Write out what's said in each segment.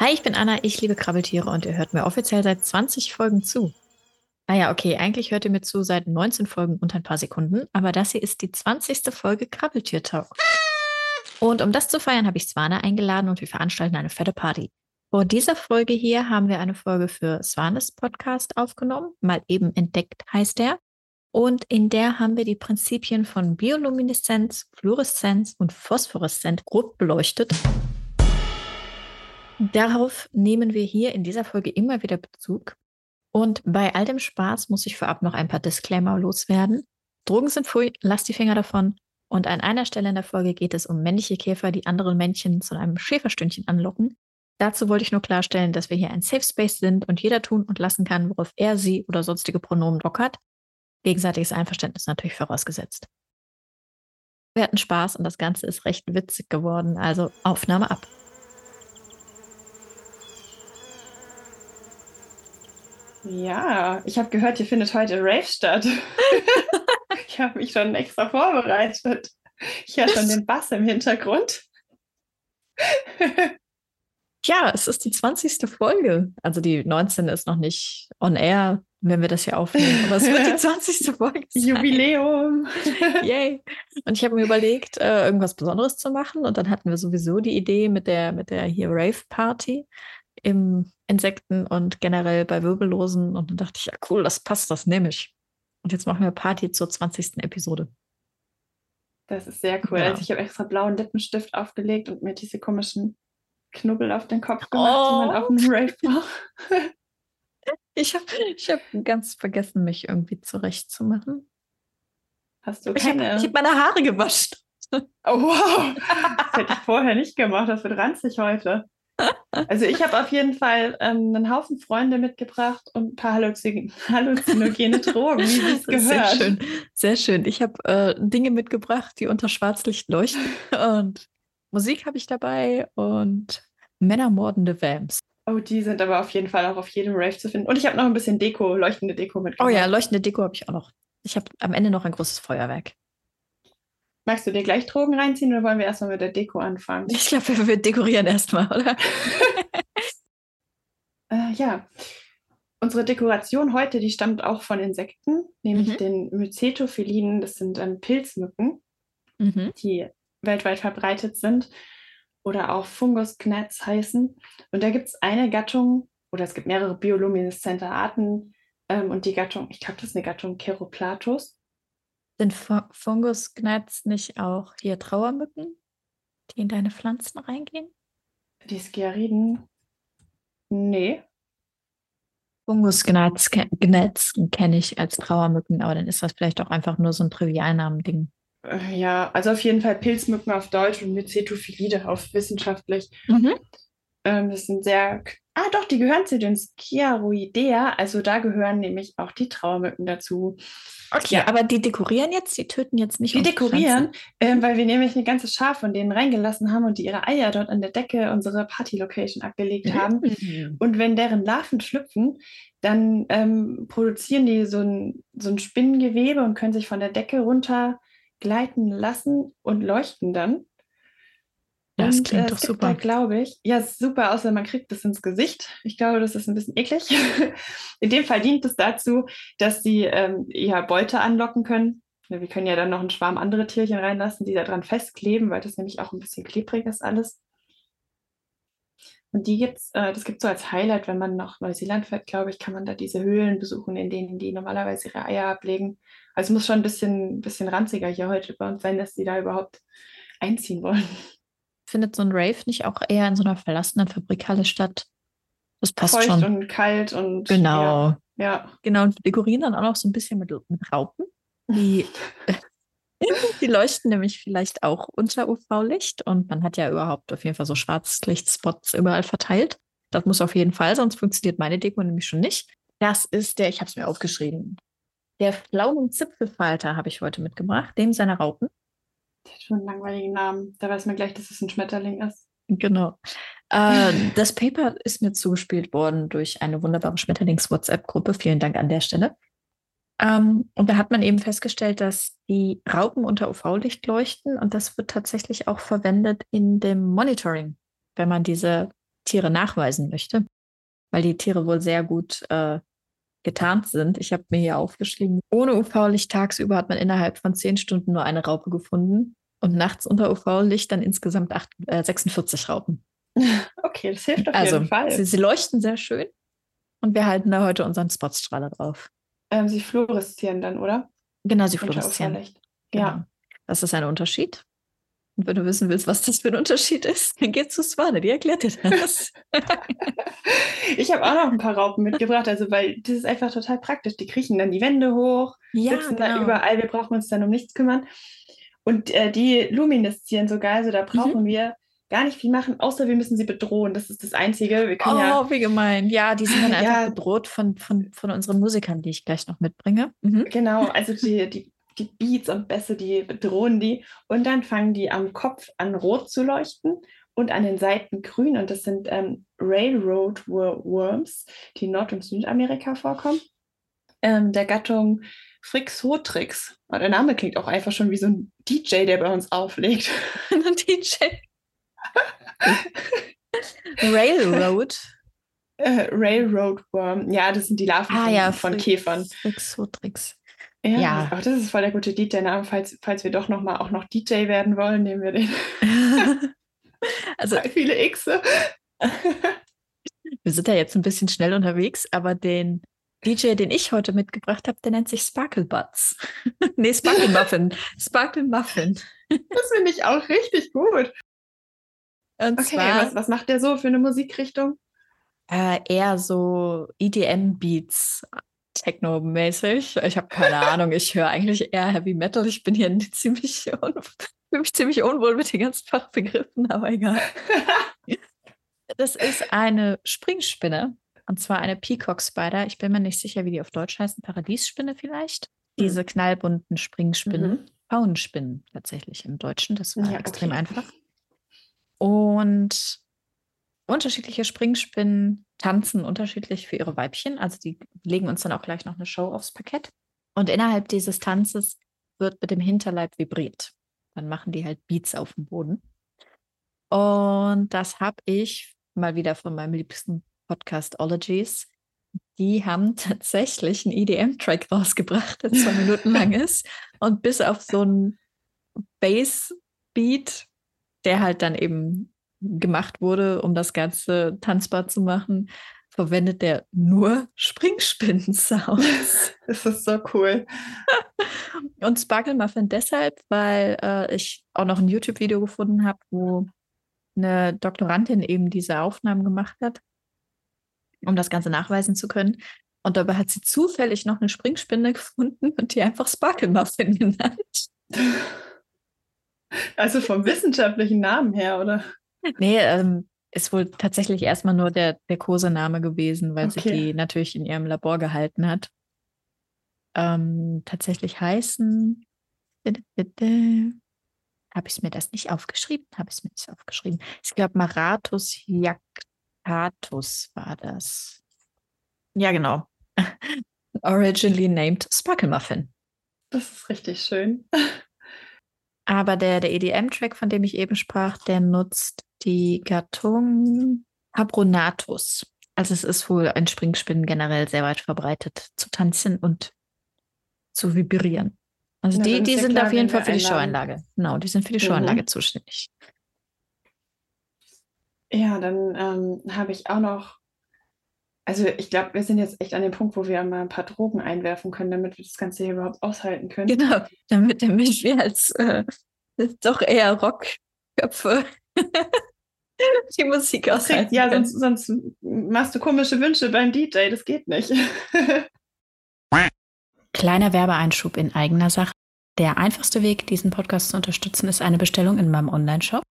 Hi, ich bin Anna, ich liebe Krabbeltiere und ihr hört mir offiziell seit 20 Folgen zu. Naja, okay, eigentlich hört ihr mir zu seit 19 Folgen und ein paar Sekunden, aber das hier ist die 20. Folge Krabbeltier-Talk. Und um das zu feiern, habe ich Swane eingeladen und wir veranstalten eine fette Party. Vor dieser Folge hier haben wir eine Folge für Swanes Podcast aufgenommen. Mal eben entdeckt heißt der. Und in der haben wir die Prinzipien von Biolumineszenz, Fluoreszenz und Phosphoreszenz grob beleuchtet. Darauf nehmen wir hier in dieser Folge immer wieder Bezug. Und bei all dem Spaß muss ich vorab noch ein paar Disclaimer loswerden. Drogen sind pfui, lasst die Finger davon. Und an einer Stelle in der Folge geht es um männliche Käfer, die andere Männchen zu einem Schäferstündchen anlocken. Dazu wollte ich nur klarstellen, dass wir hier ein Safe Space sind und jeder tun und lassen kann, worauf er, sie oder sonstige Pronomen Bock hat. Gegenseitiges Einverständnis natürlich vorausgesetzt. Wir hatten Spaß und das Ganze ist recht witzig geworden, also Aufnahme ab. Ja, ich habe gehört, hier findet heute Rave statt. ich habe mich schon extra vorbereitet. Ich höre schon den Bass im Hintergrund. ja, es ist die 20. Folge. Also die 19 ist noch nicht on air, wenn wir das hier aufnehmen. Aber es wird die 20. Folge sein. Jubiläum. Yay. Und ich habe mir überlegt, äh, irgendwas Besonderes zu machen. Und dann hatten wir sowieso die Idee mit der, mit der hier Rave-Party im Insekten und generell bei Wirbellosen. Und dann dachte ich, ja cool, das passt, das nehme ich. Und jetzt machen wir Party zur 20. Episode. Das ist sehr cool. Ja. Also ich habe extra blauen Lippenstift aufgelegt und mir diese komischen Knubbel auf den Kopf gemacht, oh. die man auf dem Rave macht. Ich habe ich hab ganz vergessen, mich irgendwie zurechtzumachen. Hast du keine? Ich habe hab meine Haare gewaschen. Oh, wow. Das hätte ich vorher nicht gemacht. Das wird ranzig heute. Also ich habe auf jeden Fall ähm, einen Haufen Freunde mitgebracht und ein paar Halluzin halluzinogene Drogen, wie es gehört. Sehr schön, sehr schön. Ich habe äh, Dinge mitgebracht, die unter Schwarzlicht leuchten und Musik habe ich dabei und männermordende Vamps. Oh, die sind aber auf jeden Fall auch auf jedem Rave zu finden. Und ich habe noch ein bisschen Deko, leuchtende Deko mitgebracht. Oh ja, leuchtende Deko habe ich auch noch. Ich habe am Ende noch ein großes Feuerwerk. Magst du dir gleich Drogen reinziehen oder wollen wir erstmal mit der Deko anfangen? Ich glaube, wir dekorieren erstmal, oder? äh, ja. Unsere Dekoration heute, die stammt auch von Insekten, nämlich mhm. den Mycetophilinen. Das sind ähm, Pilzmücken, mhm. die weltweit verbreitet sind oder auch Fungus-Gnats heißen. Und da gibt es eine Gattung, oder es gibt mehrere biolumineszente Arten. Ähm, und die Gattung, ich glaube, das ist eine Gattung Cheroplatus. Sind Fungus-Gnats nicht auch hier Trauermücken, die in deine Pflanzen reingehen? Die Skiariden? Nee. Fungus-Gnats kenne ich als Trauermücken, aber dann ist das vielleicht auch einfach nur so ein Trivialnamen-Ding. Äh, ja, also auf jeden Fall Pilzmücken auf Deutsch und Mycetophilide auf wissenschaftlich. Mhm. Ähm, das sind sehr Ah, doch, die gehören zu den Sciaroidea. Also da gehören nämlich auch die Trauermücken dazu. Okay, ja. aber die dekorieren jetzt, die töten jetzt nicht. Die dekorieren, äh, weil wir nämlich eine ganze Schar von denen reingelassen haben und die ihre Eier dort an der Decke unserer Party-Location abgelegt mhm. haben. Und wenn deren Larven schlüpfen, dann ähm, produzieren die so ein, so ein Spinnengewebe und können sich von der Decke runter gleiten lassen und leuchten dann. Ja, das klingt äh, doch super. glaube ich, ja, super, außer man kriegt das ins Gesicht. Ich glaube, das ist ein bisschen eklig. In dem Fall dient es dazu, dass sie ähm, ja Beute anlocken können. Wir können ja dann noch einen Schwarm andere Tierchen reinlassen, die da dran festkleben, weil das nämlich auch ein bisschen klebrig ist alles. Und die gibt's, äh, das gibt es so als Highlight, wenn man nach Neuseeland fährt, glaube ich, kann man da diese Höhlen besuchen, in denen die normalerweise ihre Eier ablegen. Also es muss schon ein bisschen, bisschen ranziger hier heute bei uns sein, dass die da überhaupt einziehen wollen. Findet so ein Rave nicht auch eher in so einer verlassenen Fabrikhalle statt? Das passt Feucht schon. und kalt und. Genau. Ja. ja. Genau, und dekorieren dann auch noch so ein bisschen mit, mit Raupen. Die, die leuchten nämlich vielleicht auch unter UV-Licht und man hat ja überhaupt auf jeden Fall so Schwarzlichtspots überall verteilt. Das muss auf jeden Fall, sonst funktioniert meine Deko nämlich schon nicht. Das ist der, ich habe es mir aufgeschrieben. Der Pflaumen-Zipfelfalter habe ich heute mitgebracht, dem seine Raupen. Hat schon einen langweiligen Namen. Da weiß man gleich, dass es ein Schmetterling ist. Genau. Äh, das Paper ist mir zugespielt worden durch eine wunderbare Schmetterlings-WhatsApp-Gruppe. Vielen Dank an der Stelle. Ähm, und da hat man eben festgestellt, dass die Raupen unter UV-Licht leuchten und das wird tatsächlich auch verwendet in dem Monitoring, wenn man diese Tiere nachweisen möchte, weil die Tiere wohl sehr gut äh, getarnt sind. Ich habe mir hier aufgeschrieben, ohne UV-Licht tagsüber hat man innerhalb von zehn Stunden nur eine Raupe gefunden und nachts unter UV-Licht dann insgesamt acht, äh, 46 Raupen. Okay, das hilft auf also, jeden Fall. Sie, sie leuchten sehr schön und wir halten da heute unseren Spotstrahler drauf. Ähm, sie fluoreszieren dann, oder? Genau, sie fluoreszieren. Genau. Ja. Das ist ein Unterschied. Und wenn du wissen willst, was das für ein Unterschied ist, dann geh zu Swane, die erklärt dir das. ich habe auch noch ein paar Raupen mitgebracht, also weil das ist einfach total praktisch. Die kriechen dann die Wände hoch, ja, sitzen genau. da überall, wir brauchen uns dann um nichts kümmern. Und äh, die lumineszieren sogar, also da brauchen mhm. wir gar nicht viel machen, außer wir müssen sie bedrohen. Das ist das Einzige. Wir oh, ja, wie gemein. Ja, die sind dann ja, einfach bedroht von, von, von unseren Musikern, die ich gleich noch mitbringe. Mhm. Genau, also die, die die Beats und Bässe, die bedrohen die. Und dann fangen die am Kopf an rot zu leuchten und an den Seiten grün. Und das sind ähm, Railroad Worms, die in Nord- und Südamerika vorkommen. Ähm, der Gattung Frixotrix. Oh, der Name klingt auch einfach schon wie so ein DJ, der bei uns auflegt. ein DJ. Railroad. Äh, Railroad Worm. Ja, das sind die Larven ah, von, ja, von Käfern. Frixotrix. Ja, ja. Auch das ist voll der gute DJ-Name. Falls, falls wir doch nochmal auch noch DJ werden wollen, nehmen wir den. also viele X. wir sind da jetzt ein bisschen schnell unterwegs, aber den DJ, den ich heute mitgebracht habe, der nennt sich Sparkle Butts. nee, Sparkle Muffin. Sparkle Muffin. das finde ich auch richtig gut. Und okay, zwar, was, was macht der so für eine Musikrichtung? Äh, eher so EDM-Beats, Techno-mäßig. Ich habe keine Ahnung. Ich höre eigentlich eher Heavy Metal. Ich bin hier ziemlich, fühle mich ziemlich unwohl mit den ganzen Fachbegriffen, aber egal. das ist eine Springspinne. Und zwar eine Peacock Spider. Ich bin mir nicht sicher, wie die auf Deutsch heißen. Paradiesspinne vielleicht. Mhm. Diese knallbunten Springspinnen. Mhm. Pfauenspinnen tatsächlich im Deutschen. Das war ja, extrem okay. einfach. Und unterschiedliche Springspinnen tanzen unterschiedlich für ihre Weibchen. Also die legen uns dann auch gleich noch eine Show aufs Parkett. Und innerhalb dieses Tanzes wird mit dem Hinterleib vibriert. Dann machen die halt Beats auf dem Boden. Und das habe ich mal wieder von meinem liebsten Podcast Ologies. Die haben tatsächlich einen EDM-Track rausgebracht, der zwei Minuten lang ist. Und bis auf so einen Bass-Beat, der halt dann eben gemacht wurde, um das Ganze tanzbar zu machen, verwendet der nur Springspinnen-Sounds. das ist so cool. Und Sparkle Muffin deshalb, weil äh, ich auch noch ein YouTube-Video gefunden habe, wo eine Doktorandin eben diese Aufnahmen gemacht hat, um das Ganze nachweisen zu können. Und dabei hat sie zufällig noch eine Springspinne gefunden und die einfach Sparkle Muffin genannt. Also vom wissenschaftlichen Namen her, oder? Nee, ähm, ist wohl tatsächlich erstmal nur der, der Kosename gewesen, weil okay. sie die natürlich in ihrem Labor gehalten hat. Ähm, tatsächlich heißen. Habe ich mir das nicht aufgeschrieben? Habe ich es mir nicht aufgeschrieben. Ich glaube, Maratus jactatus war das. Ja, genau. Originally named Sparkle Muffin. Das ist richtig schön. Aber der, der EDM-Track, von dem ich eben sprach, der nutzt die Gattung Habronatus. Also es ist wohl ein Springspinnen generell sehr weit verbreitet zu tanzen und zu vibrieren. Also Na, die, die sind auf jeden Fall für die Showeinlage. Genau, die sind für die mhm. Showeinlage zuständig. Ja, dann ähm, habe ich auch noch, also ich glaube, wir sind jetzt echt an dem Punkt, wo wir mal ein paar Drogen einwerfen können, damit wir das Ganze hier überhaupt aushalten können. Genau, damit, damit wir als äh, doch eher Rockköpfe die Musik aushalten. Ja, sonst, sonst machst du komische Wünsche beim DJ, das geht nicht. Kleiner Werbeeinschub in eigener Sache. Der einfachste Weg, diesen Podcast zu unterstützen, ist eine Bestellung in meinem Online-Shop.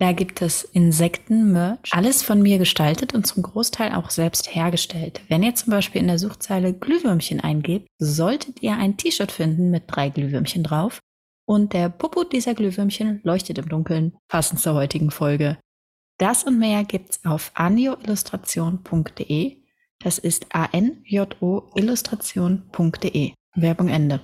Da gibt es Insekten-Merch, alles von mir gestaltet und zum Großteil auch selbst hergestellt. Wenn ihr zum Beispiel in der Suchzeile Glühwürmchen eingebt, solltet ihr ein T-Shirt finden mit drei Glühwürmchen drauf. Und der Popo dieser Glühwürmchen leuchtet im Dunkeln, passend zur heutigen Folge. Das und mehr gibt's auf anjoillustration.de. Das ist A-N-J-O Illustration.de. Werbung Ende.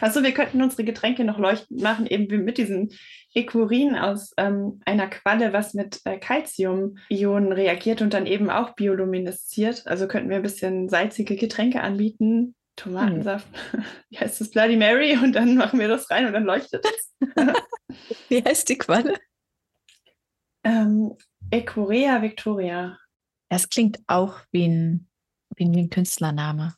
Also wir könnten unsere Getränke noch leuchtend machen, eben mit diesem Ekurin aus ähm, einer Qualle, was mit äh, Calcium-Ionen reagiert und dann eben auch bioluminesziert. Also könnten wir ein bisschen salzige Getränke anbieten, Tomatensaft, hm. wie heißt das, Bloody Mary und dann machen wir das rein und dann leuchtet es. wie heißt die Qualle? Ähm, Ecorea Victoria. Das klingt auch wie ein, wie ein Künstlername.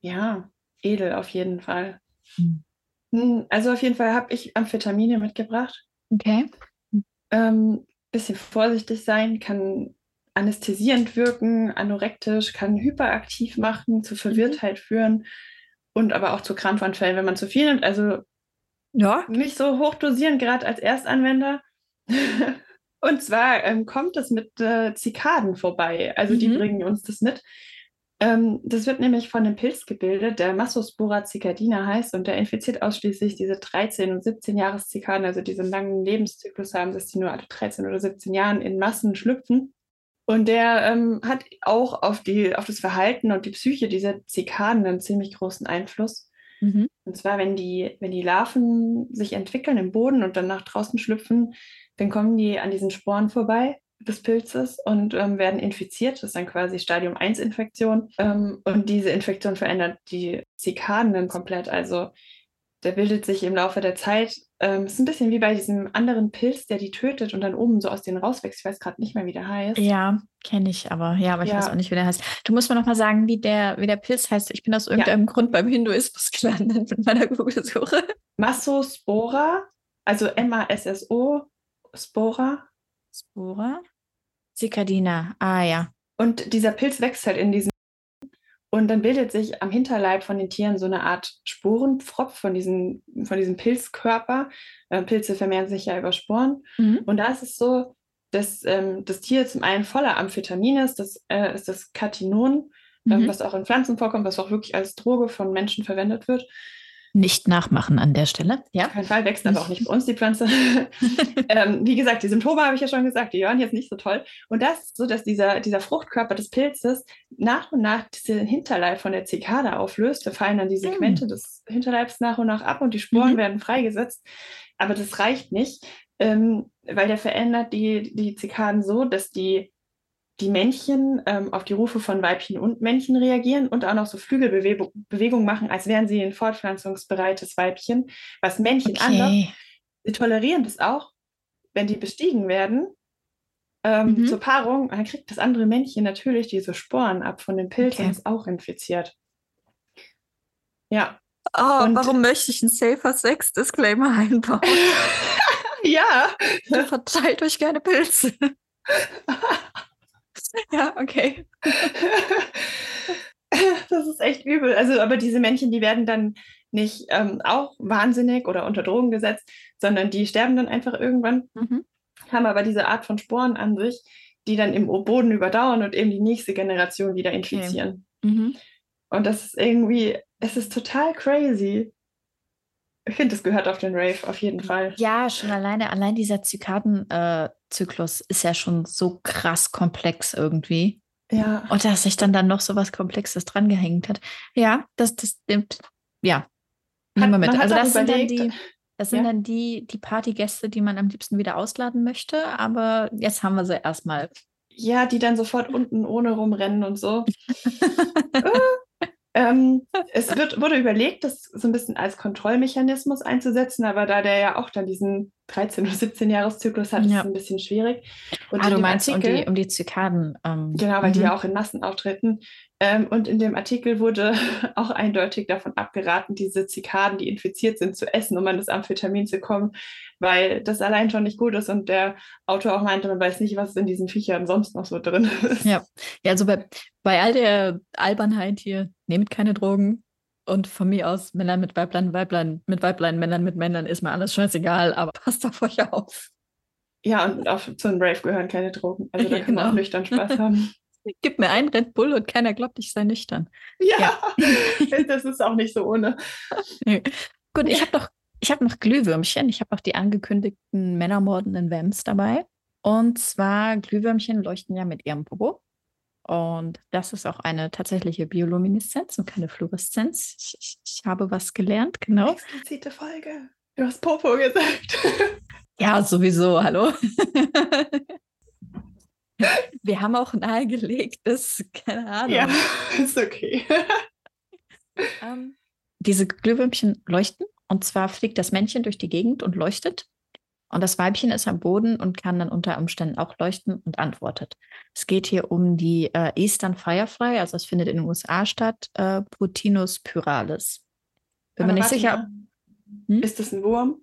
Ja, edel auf jeden Fall. Hm. Also auf jeden Fall habe ich Amphetamine mitgebracht. Okay. Ähm, bisschen vorsichtig sein, kann anästhesierend wirken, anorektisch, kann hyperaktiv machen, zu Verwirrtheit mhm. führen und aber auch zu Krampfanfällen, wenn man zu viel nimmt. Also ja. nicht so hoch dosieren, gerade als Erstanwender. und zwar ähm, kommt es mit äh, Zikaden vorbei. Also mhm. die bringen uns das mit. Ähm, das wird nämlich von einem Pilz gebildet, der Massospora cicadina heißt und der infiziert ausschließlich diese 13- und 17-Jahres-Zikaden, also diesen langen Lebenszyklus haben, dass die nur alle 13 oder 17 Jahren in Massen schlüpfen. Und der ähm, hat auch auf, die, auf das Verhalten und die Psyche dieser Zikaden einen ziemlich großen Einfluss. Mhm. Und zwar, wenn die, wenn die Larven sich entwickeln im Boden und dann nach draußen schlüpfen, dann kommen die an diesen Sporen vorbei des Pilzes und ähm, werden infiziert. Das ist dann quasi Stadium 1 Infektion. Ähm, und diese Infektion verändert die Zikaden dann komplett. Also der bildet sich im Laufe der Zeit. Ähm, ist ein bisschen wie bei diesem anderen Pilz, der die tötet und dann oben so aus denen rauswächst. Ich weiß gerade nicht mehr, wie der heißt. Ja, kenne ich aber. Ja, aber ich ja. weiß auch nicht, wie der heißt. Du musst mir noch mal sagen, wie der, wie der Pilz heißt. Ich bin aus irgendeinem ja. Grund beim Hinduismus gelandet mit meiner Google-Suche. Massospora, also M-A-S-S-O, Spora. Spora? Cicadina, ah ja. Und dieser Pilz wächst halt in diesen und dann bildet sich am Hinterleib von den Tieren so eine Art Sporenpfropf von, diesen, von diesem Pilzkörper. Äh, Pilze vermehren sich ja über Sporen. Mhm. Und da ist es so, dass ähm, das Tier zum einen voller Amphetamin ist, das äh, ist das Katinon, äh, mhm. was auch in Pflanzen vorkommt, was auch wirklich als Droge von Menschen verwendet wird nicht nachmachen an der Stelle. Ja. Auf keinen Fall wächst aber auch nicht bei uns die Pflanze. ähm, wie gesagt, die Symptome habe ich ja schon gesagt, die waren jetzt nicht so toll. Und das ist so, dass dieser, dieser Fruchtkörper des Pilzes nach und nach diesen Hinterleib von der Zikade auflöst. Da fallen dann die hm. Segmente mhm. des Hinterleibs nach und nach ab und die Sporen mhm. werden freigesetzt. Aber das reicht nicht, ähm, weil der verändert die, die Zikaden so, dass die die Männchen ähm, auf die Rufe von Weibchen und Männchen reagieren und auch noch so Flügelbewegungen machen, als wären sie ein fortpflanzungsbereites Weibchen, was Männchen okay. anlockt. Sie tolerieren das auch, wenn die bestiegen werden ähm, mhm. zur Paarung, dann kriegt das andere Männchen natürlich diese Sporen ab von den Pilzen okay. und ist auch infiziert. Ja. Oh, und warum möchte ich einen Safer Sex Disclaimer einbauen? ja. Verteilt euch gerne Pilze. Ja, okay. das ist echt übel. Also, aber diese Männchen, die werden dann nicht ähm, auch wahnsinnig oder unter Drogen gesetzt, sondern die sterben dann einfach irgendwann, mhm. haben aber diese Art von Sporen an sich, die dann im Boden überdauern und eben die nächste Generation wieder infizieren. Okay. Mhm. Und das ist irgendwie, es ist total crazy. Ich finde, das gehört auf den Rave auf jeden Fall. Ja, schon alleine, allein dieser Zikadenzyklus äh, ist ja schon so krass komplex irgendwie. Ja. Und dass sich dann dann noch so was Komplexes dran gehängt hat. Ja, das, das nimmt, ja. Nehmen wir mit. Also das sind dann die, das sind ja. dann die, die Partygäste, die man am liebsten wieder ausladen möchte, aber jetzt haben wir sie erstmal. Ja, die dann sofort unten ohne rumrennen und so. Äh, ähm, es wird, wurde überlegt, das so ein bisschen als Kontrollmechanismus einzusetzen, aber da der ja auch dann diesen 13- oder 17-Jahres-Zyklus hat, ja. ist es ein bisschen schwierig. Und ah, du meinst Artikel, um, die, um die Zikaden. Ähm, genau, weil die ja mhm. auch in Massen auftreten. Ähm, und in dem Artikel wurde auch eindeutig davon abgeraten, diese Zikaden, die infiziert sind, zu essen, um an das Amphetamin zu kommen, weil das allein schon nicht gut ist. Und der Autor auch meinte, man weiß nicht, was in diesen Viechern sonst noch so drin ist. Ja, ja also bei, bei all der Albernheit hier, nehmt keine Drogen. Und von mir aus, Männern mit Weiblein, Weiblein mit Weiblein, Männern mit Männern, ist mir alles scheißegal, aber passt auf euch auf. Ja, und auf, zu einem Brave gehören keine Drogen. Also da ja, kann man auch genau. nüchtern Spaß haben. Gib mir einen Red Bull und keiner glaubt, ich sei nüchtern. Ja, ja. das ist auch nicht so ohne. Gut, ich habe noch, hab noch Glühwürmchen. Ich habe auch die angekündigten männermordenden Vamps dabei. Und zwar, Glühwürmchen leuchten ja mit ihrem Popo. Und das ist auch eine tatsächliche Biolumineszenz und keine Fluoreszenz. Ich, ich, ich habe was gelernt, genau. Explizite Folge. Du hast Popo gesagt. ja, sowieso, hallo. Wir haben auch nahegelegt, dass, keine Ahnung. Ja, ist okay. ähm, diese Glühwürmchen leuchten und zwar fliegt das Männchen durch die Gegend und leuchtet. Und das Weibchen ist am Boden und kann dann unter Umständen auch leuchten und antwortet. Es geht hier um die äh, Eastern Firefly, also es findet in den USA statt, äh, Putinus pyralis. Bin mir nicht sicher. Hm? Ist das ein Wurm?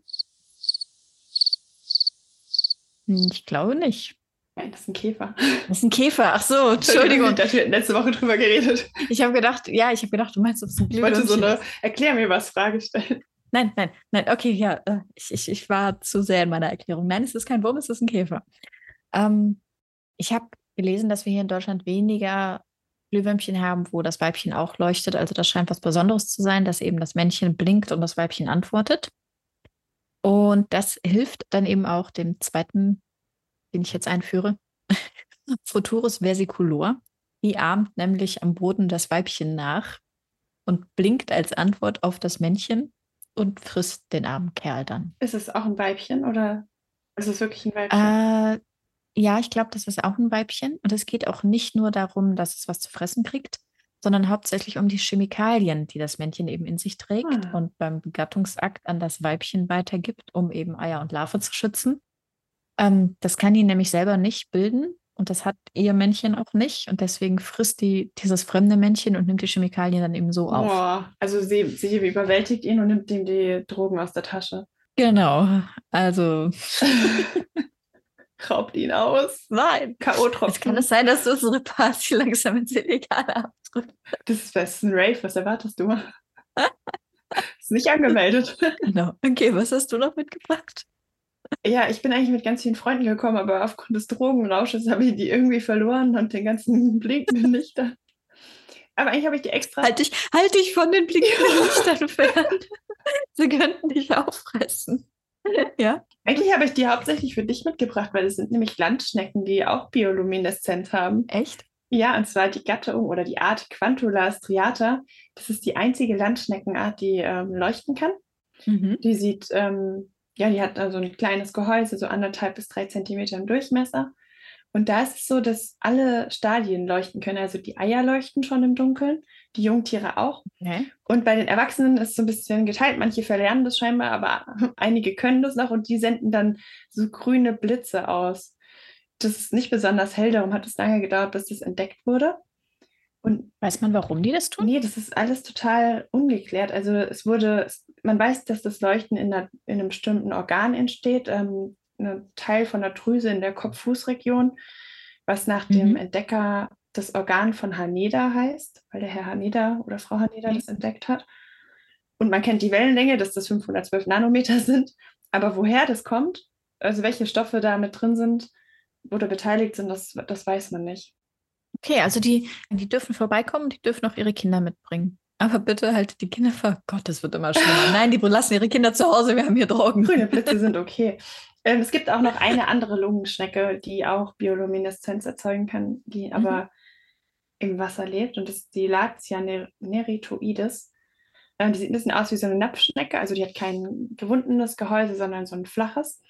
Ich glaube nicht. Nein, das ist ein Käfer. Das ist ein Käfer. Ach so, Entschuldigung. Da wir letzte Woche drüber geredet. Ich habe gedacht, ja, ich habe gedacht, du meinst, das ist ein Ich wollte so eine Erklär mir was Frage stellen. Nein, nein, nein, okay, ja, äh, ich, ich, ich war zu sehr in meiner Erklärung. Nein, es ist kein Wurm, es ist ein Käfer. Ähm, ich habe gelesen, dass wir hier in Deutschland weniger Glühwürmchen haben, wo das Weibchen auch leuchtet. Also das scheint was Besonderes zu sein, dass eben das Männchen blinkt und das Weibchen antwortet. Und das hilft dann eben auch dem zweiten, den ich jetzt einführe, Futurus versicolor. Die ahmt nämlich am Boden das Weibchen nach und blinkt als Antwort auf das Männchen und frisst den armen Kerl dann. Ist es auch ein Weibchen oder ist es wirklich ein Weibchen? Äh, ja, ich glaube, das ist auch ein Weibchen. Und es geht auch nicht nur darum, dass es was zu fressen kriegt, sondern hauptsächlich um die Chemikalien, die das Männchen eben in sich trägt ah. und beim Begattungsakt an das Weibchen weitergibt, um eben Eier und Larve zu schützen. Ähm, das kann die nämlich selber nicht bilden, und das hat ihr Männchen auch nicht. Und deswegen frisst die dieses fremde Männchen und nimmt die Chemikalien dann eben so auf. Boah, also sie, sie überwältigt ihn und nimmt ihm die Drogen aus der Tasche. Genau. Also. Raubt ihn aus. Nein. K.O.-Tropfen. Jetzt kann es sein, dass du unsere Party langsam ins Illegale abdrückst. Das ist, das ist ein Rave. Was erwartest du? ist nicht angemeldet. Genau. Okay, was hast du noch mitgebracht? Ja, ich bin eigentlich mit ganz vielen Freunden gekommen, aber aufgrund des Drogenrausches habe ich die irgendwie verloren und den ganzen blinkenden Lichtern. Aber eigentlich habe ich die extra. Halt dich, halt dich von den blinkenden Lichtern fern. Sie könnten dich auffressen. Ja. Eigentlich habe ich die hauptsächlich für dich mitgebracht, weil es sind nämlich Landschnecken, die auch Biolumineszenz haben. Echt? Ja, und zwar die Gattung oder die Art Quantula striata. Das ist die einzige Landschneckenart, die ähm, leuchten kann. Mhm. Die sieht ähm, ja, die hat also ein kleines Gehäuse, so anderthalb bis drei Zentimeter im Durchmesser. Und da ist es so, dass alle Stadien leuchten können. Also die Eier leuchten schon im Dunkeln, die Jungtiere auch. Okay. Und bei den Erwachsenen ist es so ein bisschen geteilt. Manche verlernen das scheinbar, aber einige können das noch und die senden dann so grüne Blitze aus. Das ist nicht besonders hell, darum hat es lange gedauert, bis das entdeckt wurde. Und weiß man, warum die das tun? Nee, das ist alles total ungeklärt. Also es wurde, man weiß, dass das Leuchten in, einer, in einem bestimmten Organ entsteht, ähm, ein Teil von der Drüse in der Kopf-Fuß-Region, was nach mhm. dem Entdecker das Organ von Haneda heißt, weil der Herr Haneda oder Frau Haneda mhm. das entdeckt hat. Und man kennt die Wellenlänge, dass das 512 Nanometer sind. Aber woher das kommt, also welche Stoffe da mit drin sind oder beteiligt sind, das, das weiß man nicht. Okay, also die, die dürfen vorbeikommen, die dürfen auch ihre Kinder mitbringen. Aber bitte halt die Kinder vor. Gott, das wird immer schlimmer. Nein, die lassen ihre Kinder zu Hause, wir haben hier Drogen. Grüne Blitze sind okay. Ähm, es gibt auch noch eine andere Lungenschnecke, die auch Biolumineszenz erzeugen kann, die mhm. aber im Wasser lebt. Und das ist die Latia neritoides. Ähm, die sieht ein bisschen aus wie so eine Napfschnecke. Also die hat kein gewundenes Gehäuse, sondern so ein flaches.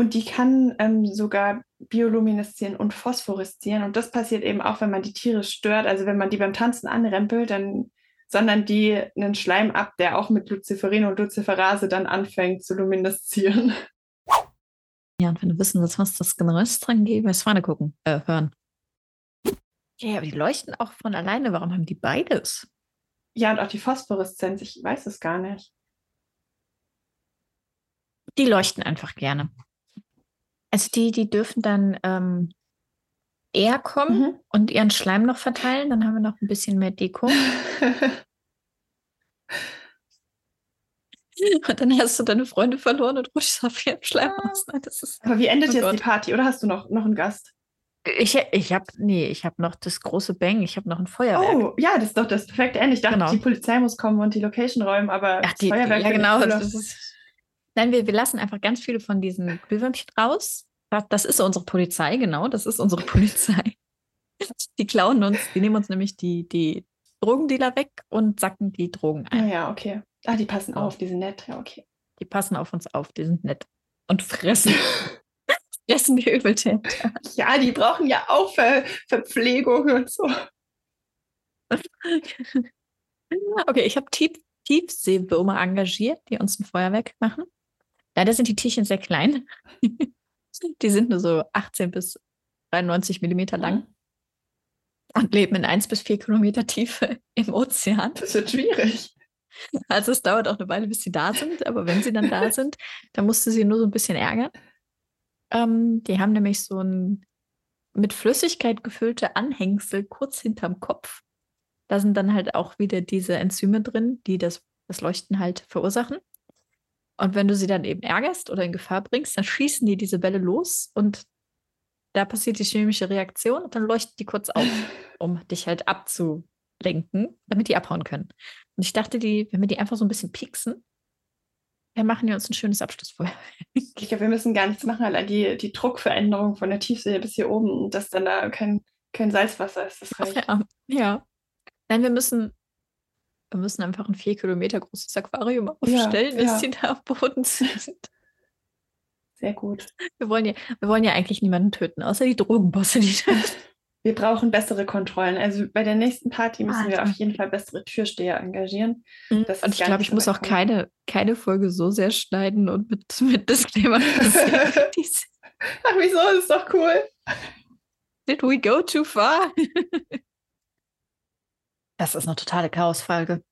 Und die kann ähm, sogar biolumineszieren und phosphoreszieren. Und das passiert eben auch, wenn man die Tiere stört. Also wenn man die beim Tanzen anrempelt, dann sondern die einen Schleim ab, der auch mit Luciferin und Luciferase dann anfängt zu lumineszieren. Ja, und wenn du wissen willst, was das genau ist, dran geh bei Swane gucken, äh, hören. Ja, aber die leuchten auch von alleine. Warum haben die beides? Ja, und auch die Phosphoreszenz, ich weiß es gar nicht. Die leuchten einfach gerne. Also die, die dürfen dann ähm, eher kommen mhm. und ihren Schleim noch verteilen. Dann haben wir noch ein bisschen mehr Deko. und dann hast du deine Freunde verloren und rutschst auf ihren Schleim ah. aus. Ist, Aber wie endet oh jetzt Gott. die Party? Oder hast du noch, noch einen Gast? Ich, ich habe nee, ich habe noch das große Bang, ich habe noch ein Feuerwerk. Oh, ja, das ist doch das perfekte Ende. Ich dachte, genau. die Polizei muss kommen und die Location räumen, aber Ach, die, Feuerwerk. Ja, genau. Das ist, nein, wir, wir lassen einfach ganz viele von diesen Glühwürmchen raus das ist unsere Polizei, genau, das ist unsere Polizei. Die klauen uns, die nehmen uns nämlich die, die Drogendealer weg und sacken die Drogen ein. Ah ja, okay. Ah, die passen auf, die sind nett, ja, okay. Die passen auf uns auf, die sind nett. Und fressen. fressen die Übeltäter. Ja, die brauchen ja auch Ver Verpflegung und so. okay, ich habe Tief Tiefseewürmer engagiert, die uns ein Feuerwerk machen. Leider sind die Tierchen sehr klein. die sind nur so 18 bis 93 Millimeter lang mhm. und leben in 1 bis 4 Kilometer Tiefe im Ozean. Das wird schwierig. Also es dauert auch eine Weile, bis sie da sind, aber wenn sie dann da sind, dann musst du sie nur so ein bisschen ärgern. Ähm, die haben nämlich so ein mit Flüssigkeit gefüllte Anhängsel kurz hinterm Kopf. Da sind dann halt auch wieder diese Enzyme drin, die das, das Leuchten halt verursachen. Und wenn du sie dann eben ärgerst oder in Gefahr bringst, dann schießen die diese Bälle los und da passiert die chemische Reaktion und dann leuchten die kurz auf, um dich halt abzulenken, damit die abhauen können. Und ich dachte, die, wenn wir die einfach so ein bisschen pieksen, dann machen die uns ein schönes Abschlussfeuer. ich glaube, wir müssen gar nichts machen, allein die, die Druckveränderung von der Tiefsee bis hier oben dass dann da kein, kein Salzwasser ist, das reicht. Ja, ja. Nein, wir müssen, wir müssen einfach ein vier Kilometer großes Aquarium aufstellen, ja, ja. bis sie da am Boden sind. Sehr gut. Wir wollen, ja, wir wollen ja eigentlich niemanden töten, außer die Drogenbosse, die da Wir brauchen bessere Kontrollen. Also bei der nächsten Party müssen ah, wir auf jeden Fall bessere Türsteher engagieren. Mhm. und ich glaube, ich muss auch keine, keine Folge so sehr schneiden und mit, mit Disclaimer. Ach, wieso? Das ist doch cool. Did we go too far? Das ist eine totale Chaosfolge.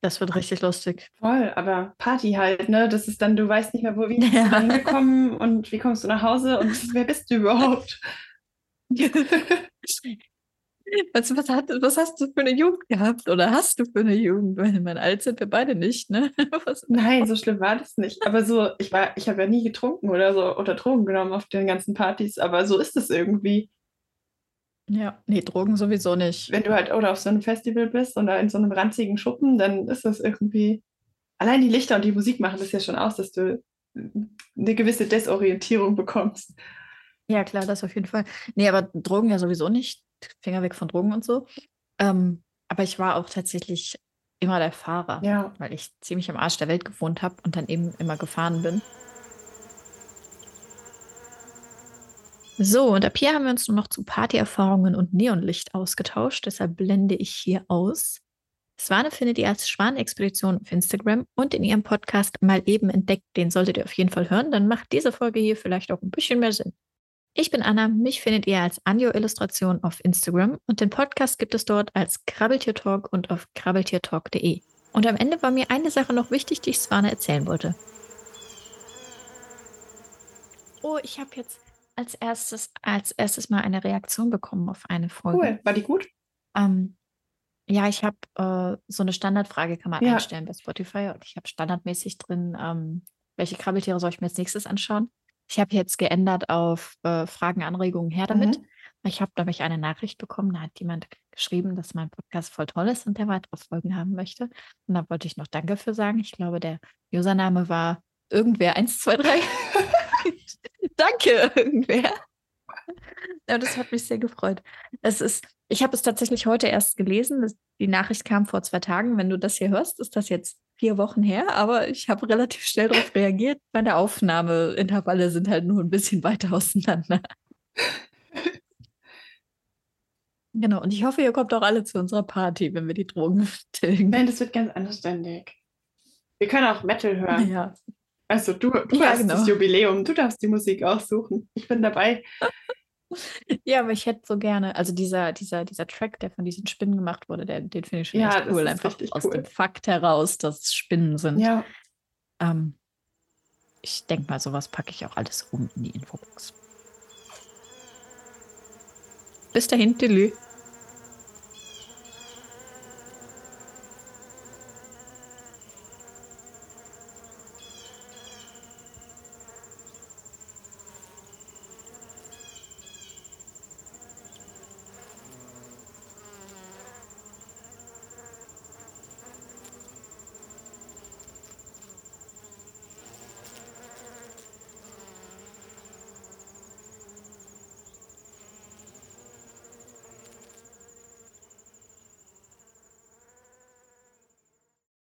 Das wird richtig lustig. Voll, aber Party halt, ne? Das ist dann, du weißt nicht mehr, wo wie bist ja. du angekommen und wie kommst du nach Hause und wer bist du überhaupt? Was, was, hat, was, hast du für eine Jugend gehabt oder hast du für eine Jugend? Weil mein alt sind wir beide nicht, ne? Was? Nein, so schlimm war das nicht. Aber so, ich war, ich habe ja nie getrunken oder so oder Drogen genommen auf den ganzen Partys, aber so ist es irgendwie. Ja, nee, Drogen sowieso nicht. Wenn du halt oder auf so einem Festival bist oder in so einem ranzigen Schuppen, dann ist das irgendwie. Allein die Lichter und die Musik machen das ja schon aus, dass du eine gewisse Desorientierung bekommst. Ja, klar, das auf jeden Fall. Nee, aber Drogen ja sowieso nicht. Finger weg von Drogen und so. Ähm, aber ich war auch tatsächlich immer der Fahrer, Ja. weil ich ziemlich am Arsch der Welt gewohnt habe und dann eben immer gefahren bin. So, und ab hier haben wir uns nur noch zu Partyerfahrungen und Neonlicht ausgetauscht. Deshalb blende ich hier aus. Swane findet ihr als Schwanexpedition auf Instagram und in ihrem Podcast mal eben entdeckt. Den solltet ihr auf jeden Fall hören. Dann macht diese Folge hier vielleicht auch ein bisschen mehr Sinn. Ich bin Anna, mich findet ihr als Anjo-Illustration auf Instagram und den Podcast gibt es dort als Krabbeltier-Talk und auf krabbeltiertalk.de. Und am Ende war mir eine Sache noch wichtig, die ich Swane erzählen wollte. Oh, ich habe jetzt als erstes, als erstes mal eine Reaktion bekommen auf eine Folge. Cool, war die gut? Ähm, ja, ich habe äh, so eine Standardfrage kann man ja. einstellen bei Spotify und ich habe standardmäßig drin, ähm, welche Krabbeltiere soll ich mir als nächstes anschauen? Ich habe jetzt geändert auf äh, Fragen, Anregungen, her damit. Mhm. Ich habe, glaube ich, eine Nachricht bekommen, da hat jemand geschrieben, dass mein Podcast voll toll ist und der weitere Folgen haben möchte. Und da wollte ich noch Danke für sagen. Ich glaube, der Username war irgendwer 123. Danke, irgendwer. Ja, das hat mich sehr gefreut. Es ist, ich habe es tatsächlich heute erst gelesen. Die Nachricht kam vor zwei Tagen. Wenn du das hier hörst, ist das jetzt vier Wochen her, aber ich habe relativ schnell darauf reagiert. Meine Aufnahmeintervalle sind halt nur ein bisschen weiter auseinander. Genau, und ich hoffe, ihr kommt auch alle zu unserer Party, wenn wir die Drogen tilgen. Nein, das wird ganz anständig. Wir können auch Metal hören. Ja. Also du, du ja, hast genau. das Jubiläum, du darfst die Musik aussuchen. Ich bin dabei. Ja, aber ich hätte so gerne, also dieser, dieser, dieser Track, der von diesen Spinnen gemacht wurde, der, den finde ich schon ja, echt cool. Einfach aus cool. dem Fakt heraus, dass es Spinnen sind. Ja. Ähm, ich denke mal, sowas packe ich auch alles um in die Infobox. Bis dahin, Delü.